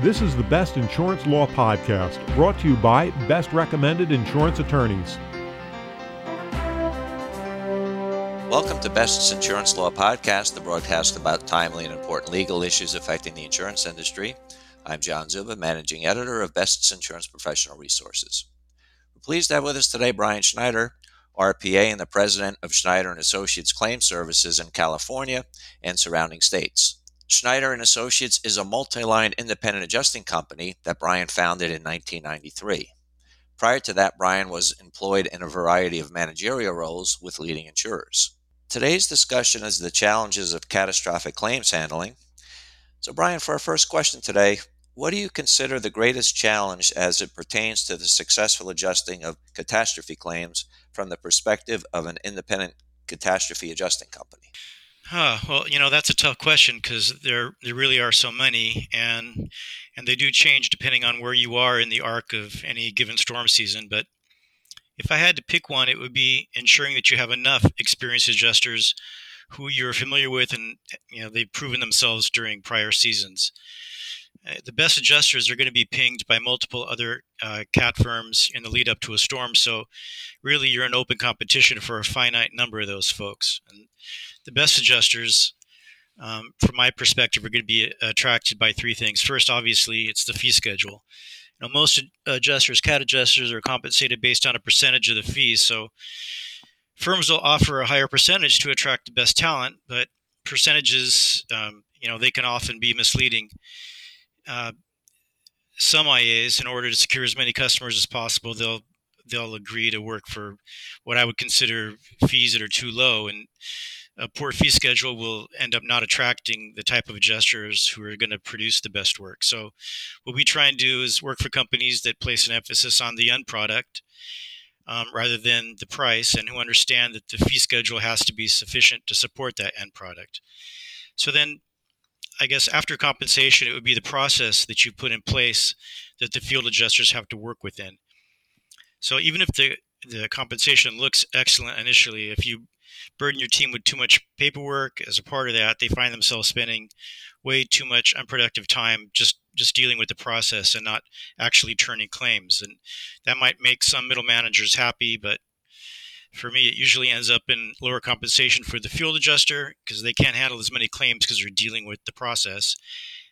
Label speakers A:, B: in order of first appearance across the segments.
A: This is the Best Insurance Law Podcast, brought to you by Best Recommended Insurance Attorneys.
B: Welcome to Best's Insurance Law Podcast, the broadcast about timely and important legal issues affecting the insurance industry. I'm John Czuba, managing editor of Best's Insurance Professional Resources. We're pleased to have with us today Brian Schneider, RPA and the president of Schneider and Associates Claim Services in California and surrounding states. Schneider and Associates is a multi-line independent adjusting company that Brian founded in 1993. Prior to that, Brian was employed in a variety of managerial roles with leading insurers. Today's discussion is the challenges of catastrophic claims handling. So, Brian, for our first question today, what do you consider the greatest challenge as it pertains to the successful adjusting of catastrophe claims from the perspective of an independent catastrophe adjusting company?
C: Huh, well, you know that's a tough question because there there really are so many, and and they do change depending on where you are in the arc of any given storm season. But if I had to pick one, it would be ensuring that you have enough experienced adjusters who you're familiar with and you know they've proven themselves during prior seasons. Uh, the best adjusters are going to be pinged by multiple other uh, cat firms in the lead up to a storm. So, really, you're in open competition for a finite number of those folks. And the best adjusters, um, from my perspective, are going to be attracted by three things. First, obviously, it's the fee schedule. You know, most adjusters, cat adjusters, are compensated based on a percentage of the fees. So, firms will offer a higher percentage to attract the best talent, but percentages, um, you know, they can often be misleading uh, some IAs, in order to secure as many customers as possible, they'll they'll agree to work for what I would consider fees that are too low, and a poor fee schedule will end up not attracting the type of adjusters who are going to produce the best work. So, what we try and do is work for companies that place an emphasis on the end product um, rather than the price, and who understand that the fee schedule has to be sufficient to support that end product. So then I guess after compensation, it would be the process that you put in place that the field adjusters have to work within. So even if the the compensation looks excellent initially, if you burden your team with too much paperwork as a part of that, they find themselves spending way too much unproductive time just just dealing with the process and not actually turning claims. And that might make some middle managers happy, but for me, it usually ends up in lower compensation for the field adjuster because they can't handle as many claims because they're dealing with the process.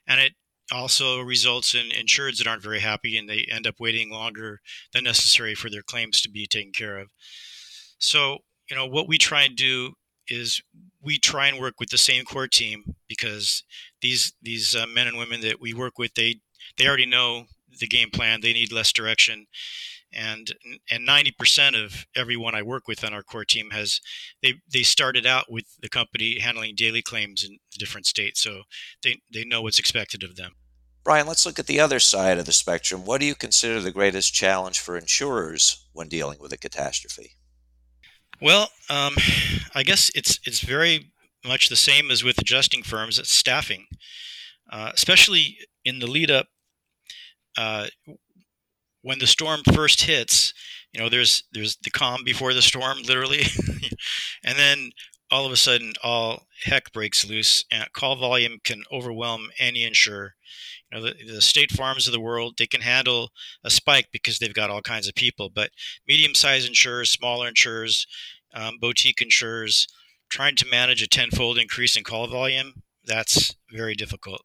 C: And it also results in insureds that aren't very happy and they end up waiting longer than necessary for their claims to be taken care of. So, you know, what we try and do is we try and work with the same core team because these these uh, men and women that we work with they they already know the game plan. They need less direction. And and 90% of everyone I work with on our core team has they they started out with the company handling daily claims in different states. So they they know what's expected of them.
B: Brian let's look at the other side of the spectrum. What do you consider the greatest challenge for insurers when dealing with a catastrophe
C: well um, I guess it's it's very much the same as with adjusting firms it's staffing. Uh, especially in the lead up uh, when the storm first hits, you know, there's there's the calm before the storm, literally, and then all of a sudden, all heck breaks loose, and call volume can overwhelm any insurer. You know, the, the state farms of the world they can handle a spike because they've got all kinds of people, but medium-sized insurers, smaller insurers, um, boutique insurers, trying to manage a tenfold increase in call volume, that's very difficult.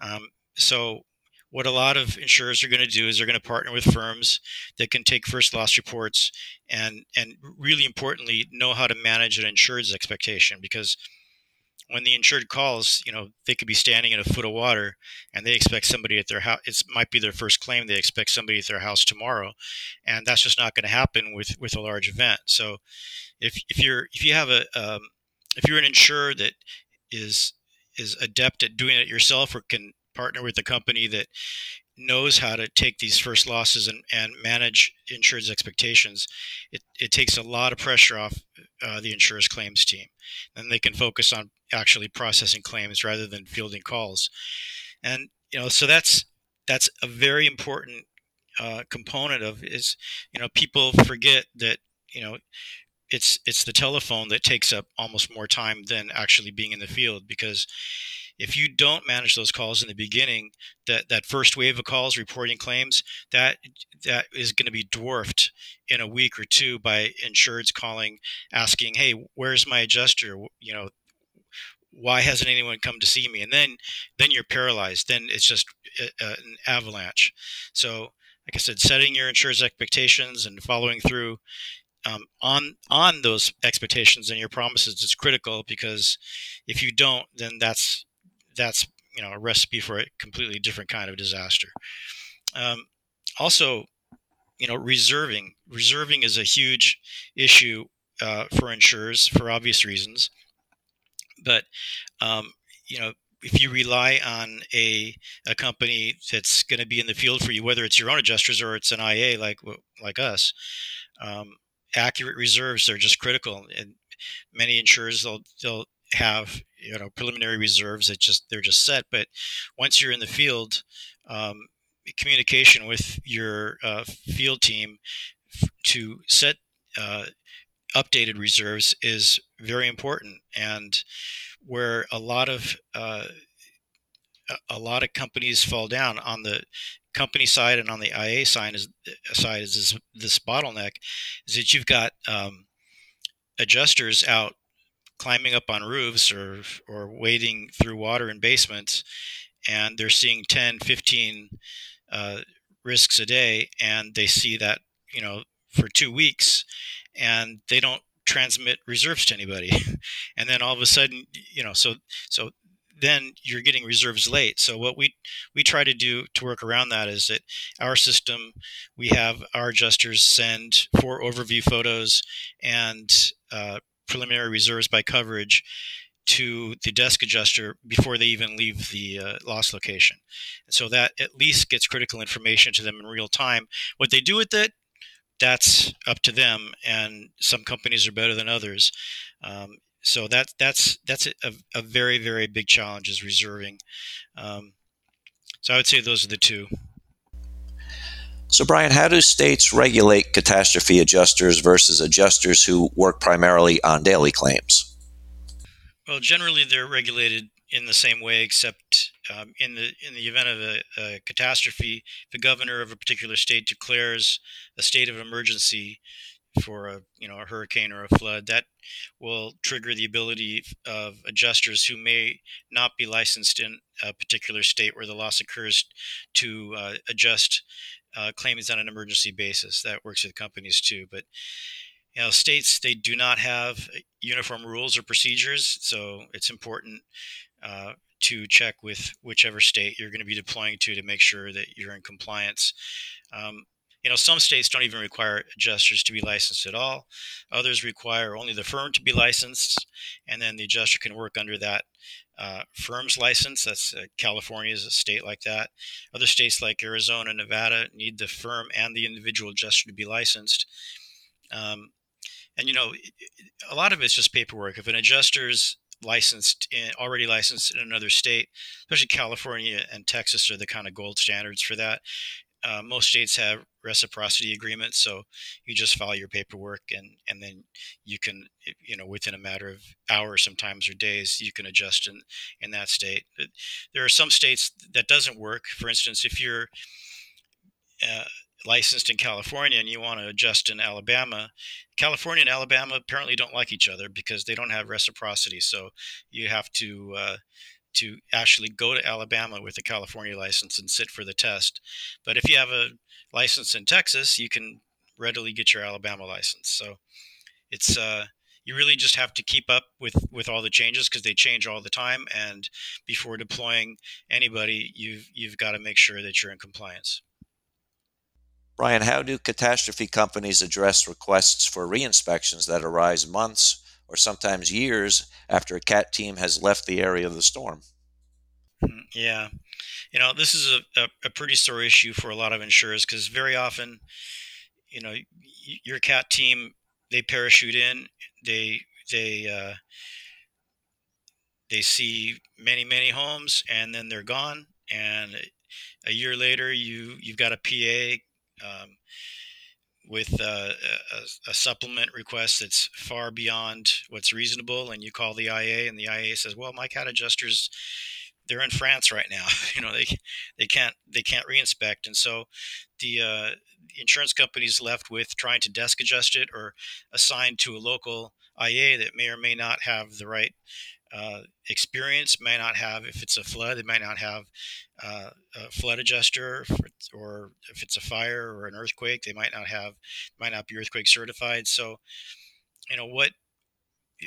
C: Um, so what a lot of insurers are going to do is they're going to partner with firms that can take first loss reports and and really importantly know how to manage an insured's expectation because when the insured calls, you know, they could be standing in a foot of water and they expect somebody at their house. It might be their first claim. They expect somebody at their house tomorrow. And that's just not going to happen with, with a large event. So if, if you're, if you have a, um, if you're an insurer that is, is adept at doing it yourself or can partner with a company that knows how to take these first losses and, and manage insurance expectations, it, it takes a lot of pressure off uh, the insurance claims team. Then they can focus on actually processing claims rather than fielding calls. And you know, so that's that's a very important uh, component of is you know people forget that you know it's it's the telephone that takes up almost more time than actually being in the field because if you don't manage those calls in the beginning, that that first wave of calls reporting claims, that that is going to be dwarfed in a week or two by insureds calling, asking, "Hey, where's my adjuster? You know, why hasn't anyone come to see me?" And then then you're paralyzed. Then it's just a, a, an avalanche. So, like I said, setting your insurance expectations and following through um, on on those expectations and your promises is critical because if you don't, then that's that's you know a recipe for a completely different kind of disaster. Um, also, you know, reserving reserving is a huge issue uh, for insurers for obvious reasons, but um, you know if you rely on a, a company that's going to be in the field for you, whether it's your own adjusters or it's an IA like like us, um, accurate reserves are just critical. And many insurers they'll they'll have you know preliminary reserves that just they're just set. But once you're in the field, um, communication with your uh, field team to set uh, updated reserves is very important and where a lot of uh, a lot of companies fall down on the company side and on the IA side is side is this, this bottleneck is that you've got um, adjusters out climbing up on roofs or or wading through water in basements and they're seeing 10 15 uh, risks a day and they see that you know for two weeks and they don't transmit reserves to anybody and then all of a sudden you know so so then you're getting reserves late. So what we we try to do to work around that is that our system we have our adjusters send four overview photos and uh, preliminary reserves by coverage to the desk adjuster before they even leave the uh, loss location. And so that at least gets critical information to them in real time. What they do with it, that's up to them. And some companies are better than others. Um, so that that's that's a, a very very big challenge is reserving. Um, so I would say those are the two.
B: So Brian, how do states regulate catastrophe adjusters versus adjusters who work primarily on daily claims?
C: Well, generally they're regulated in the same way, except um, in the in the event of a, a, catastrophe, the governor of a particular state declares a state of emergency for a you know a hurricane or a flood that will trigger the ability of adjusters who may not be licensed in a particular state where the loss occurs to uh, adjust uh, claims on an emergency basis. That works with companies too but you know states they do not have uniform rules or procedures so it's important uh, to check with whichever state you're going to be deploying to to make sure that you're in compliance. Um, you know, some states don't even require adjusters to be licensed at all. Others require only the firm to be licensed, and then the adjuster can work under that uh, firm's license. That's uh, California is a state like that. Other states like Arizona, Nevada need the firm and the individual adjuster to be licensed. Um, and you know, a lot of it's just paperwork. If an adjuster's licensed in, already licensed in another state, especially California and Texas are the kind of gold standards for that uh, most states have reciprocity agreements, so you just file your paperwork and and then you can you know within a matter of hours, sometimes or days, you can adjust in in that state. There are some states that doesn't work. For instance, if you're uh, licensed in California and you want to adjust in Alabama, California and Alabama apparently don't like each other because they don't have reciprocity. So you have to uh, to actually go to Alabama with a California license and sit for the test. But if you have a license in Texas, you can readily get your Alabama license. So it's uh, you really just have to keep up with with all the changes because they change all the time. And before deploying anybody, you've you've got to make sure that you're in compliance.
B: Brian, how do catastrophe companies address requests for reinspections that arise months or sometimes years after a CAT team has left the area of the storm.
C: Mm, yeah. You know, this is a, a, a pretty sore issue for a lot of insurers because very often, you know, your CAT team, they parachute in, they, they, uh, they see many, many homes and then they're gone. And a year later, you, you've got a PA, um, with uh, a, a, supplement request that's far beyond what's reasonable, and you call the IA, and the IA says, "Well, my cat adjuster's they're in France right now. you know, they they can't they can't reinspect, and so the uh, insurance companies left with trying to desk adjust it or assign to a local IA that may or may not have the right uh, experience, may not have if it's a flood, they might not have uh, a flood adjuster, or if it's a fire or an earthquake, they might not have might not be earthquake certified. So, you know what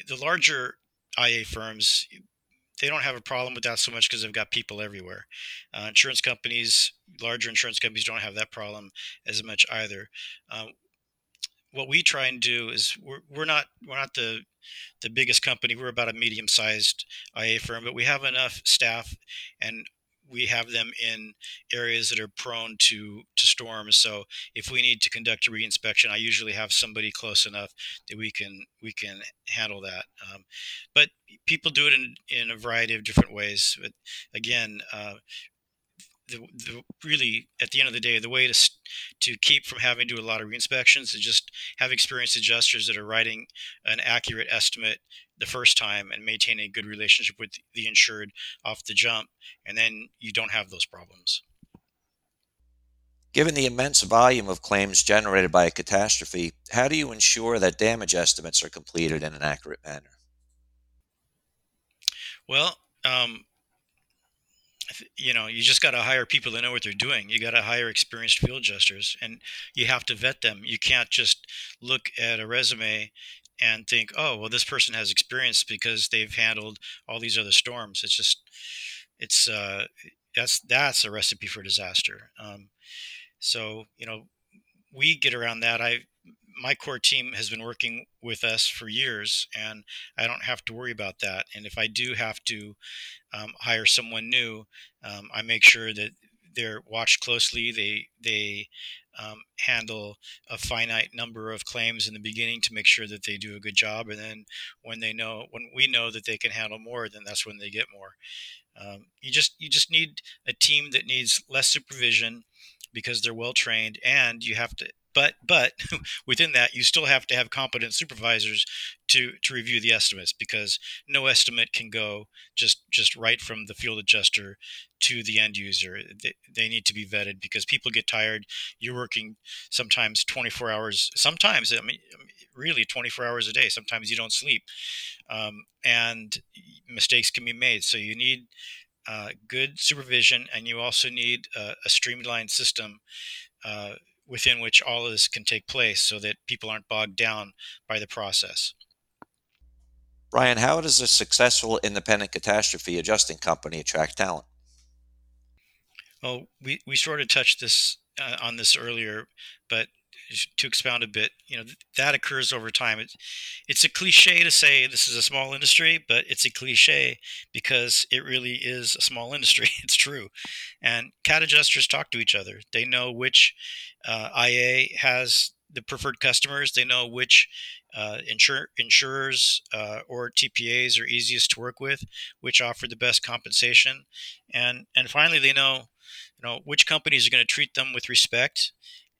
C: the larger IA firms they don't have a problem with that so much because they've got people everywhere. Uh, insurance companies, larger insurance companies, don't have that problem as much either. What we try and do is we're, we're not we're not the the biggest company. We're about a medium sized IA firm, but we have enough staff and we have them in areas that are prone to to storms. So if we need to conduct a reinspection, I usually have somebody close enough that we can we can handle that. Um, but people do it in in a variety of different ways. But again, uh, the, the, really at the end of the day the way to to keep from having to do a lot of reinspections is just have experienced adjusters that are writing an accurate estimate the first time and maintaining a good relationship with the insured off the jump and then you don't have those problems
B: Given the immense volume of claims generated by a catastrophe, how do you ensure that damage estimates are completed in an accurate manner?
C: Well, um, you know, you just got to hire people that know what they're doing. You got to hire experienced field adjusters, and you have to vet them. You can't just look at a resume and think, oh, well, this person has experience because they've handled all these other storms. It's just, it's uh, that's that's a recipe for disaster. Um, so you know, we get around that. I my core team has been working with us for years, and I don't have to worry about that. And if I do have to um, hire someone new, um, I make sure that they're watched closely. They they um, handle a finite number of claims in the beginning to make sure that they do a good job, and then when they know when we know that they can handle more, then that's when they get more. Um, you just you just need a team that needs less supervision because they're well trained, and you have to but but within that you still have to have competent supervisors to to review the estimates because no estimate can go just just right from the field adjuster to the end user. They, they need to be vetted because people get tired. You're working sometimes 24 hours sometimes i mean really 24 hours a day. Sometimes you don't sleep um, and mistakes can be made. So you need uh, good supervision and you also need a, a streamlined system uh, within which all of this can take place so that people aren't bogged down by the process.
B: Brian, how does a successful independent catastrophe adjusting company attract talent?
C: Well, we, we sort of touched this uh, on this earlier, but to expound a bit, you know, that occurs over time. It's, it's a cliche to say this is a small industry, but it's a cliche because it really is a small industry. it's true. And CAT adjusters talk to each other. They know which uh, IA has the preferred customers. They know which uh, insur- insurers uh, or TPAs are easiest to work with, which offer the best compensation, and and finally they know, you know, which companies are going to treat them with respect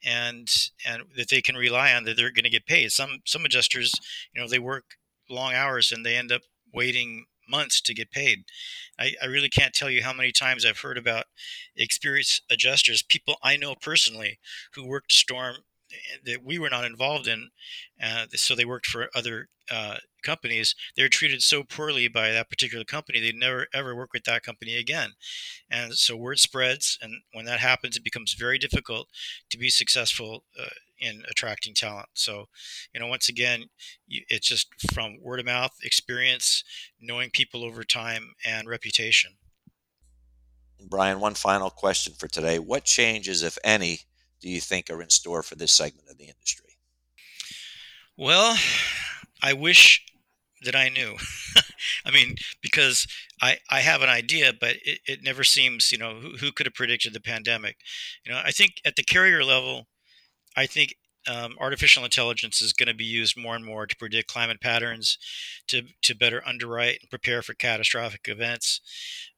C: and and that they can rely on that they're going to get paid. Some some adjusters, you know, they work long hours and they end up waiting months to get paid. I, I really can't tell you how many times I've heard about experienced adjusters, people I know personally who worked storm that we were not involved in. Uh, so they worked for other uh, companies. They're treated so poorly by that particular company, they never ever work with that company again. And so word spreads, and when that happens, it becomes very difficult to be successful uh, in attracting talent. So, you know, once again, it's just from word of mouth, experience, knowing people over time, and reputation.
B: Brian, one final question for today. What changes, if any, do you think are in store for this segment of the industry?
C: Well, I wish that I knew. I mean, because I, I have an idea, but it, it never seems, you know, who, who could have predicted the pandemic? You know, I think at the carrier level, I think um, artificial intelligence is going to be used more and more to predict climate patterns, to, to better underwrite and prepare for catastrophic events.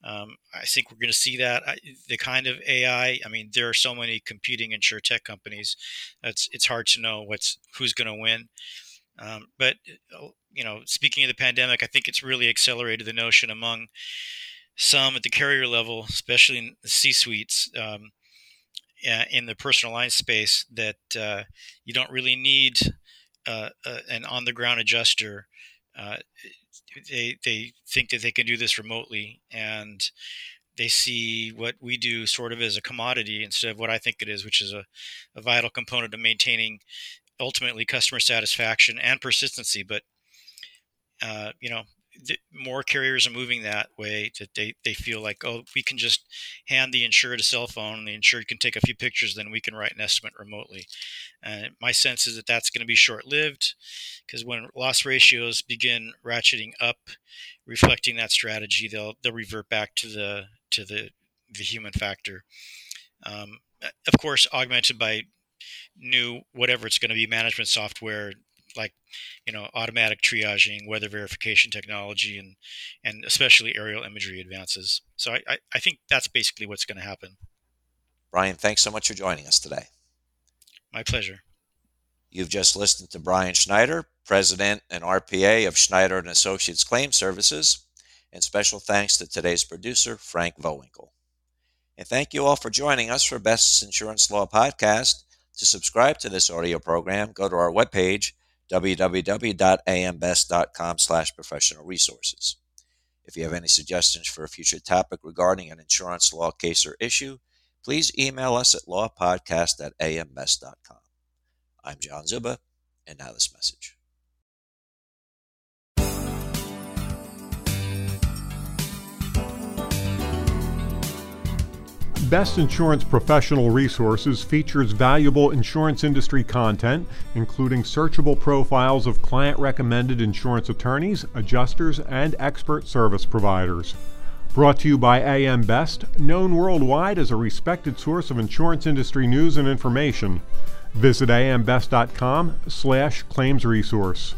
C: Um, I think we're going to see that. I, the kind of AI, I mean, there are so many competing insurtech companies. It's, it's hard to know what's who's going to win. Um, but, uh, you know, speaking of the pandemic, I think it's really accelerated the notion among some at the carrier level, especially in the C suites, um, in the personal line space, that uh, you don't really need uh, uh, an on the ground adjuster. Uh, they they think that they can do this remotely, and they see what we do sort of as a commodity instead of what I think it is, which is a, a vital component of maintaining ultimately customer satisfaction and persistency. But uh, you know, more carriers are moving that way that they, they feel like oh we can just hand the insured a cell phone and the insured can take a few pictures then we can write an estimate remotely. And my sense is that that's going to be short-lived because when loss ratios begin ratcheting up reflecting that strategy they'll they'll revert back to the to the the human factor. Um, of course augmented by new whatever it's going to be management software like you know automatic triaging, weather verification technology, and and especially aerial imagery advances. So I, I, I think that's basically what's going to happen.
B: Brian, thanks so much for joining us today.
C: My pleasure.
B: You've just listened to Brian Schneider, President and RPA of Schneider and Associates Claim Services, and special thanks to today's producer, Frank Vowinkel. And thank you all for joining us for Best Insurance Law Podcast. To subscribe to this audio program, go to our webpage, www.ambest.com slash professional resources. If you have any suggestions for a future topic regarding an insurance law case or issue, please email us at lawpodcast at. I'm John Czuba, and now this message.
A: Best Insurance Professional Resources features valuable insurance industry content, including searchable profiles of client recommended insurance attorneys, adjusters, and expert service providers. Brought to you by AM Best, known worldwide as a respected source of insurance industry news and information. Visit ambest.com slash claims resource.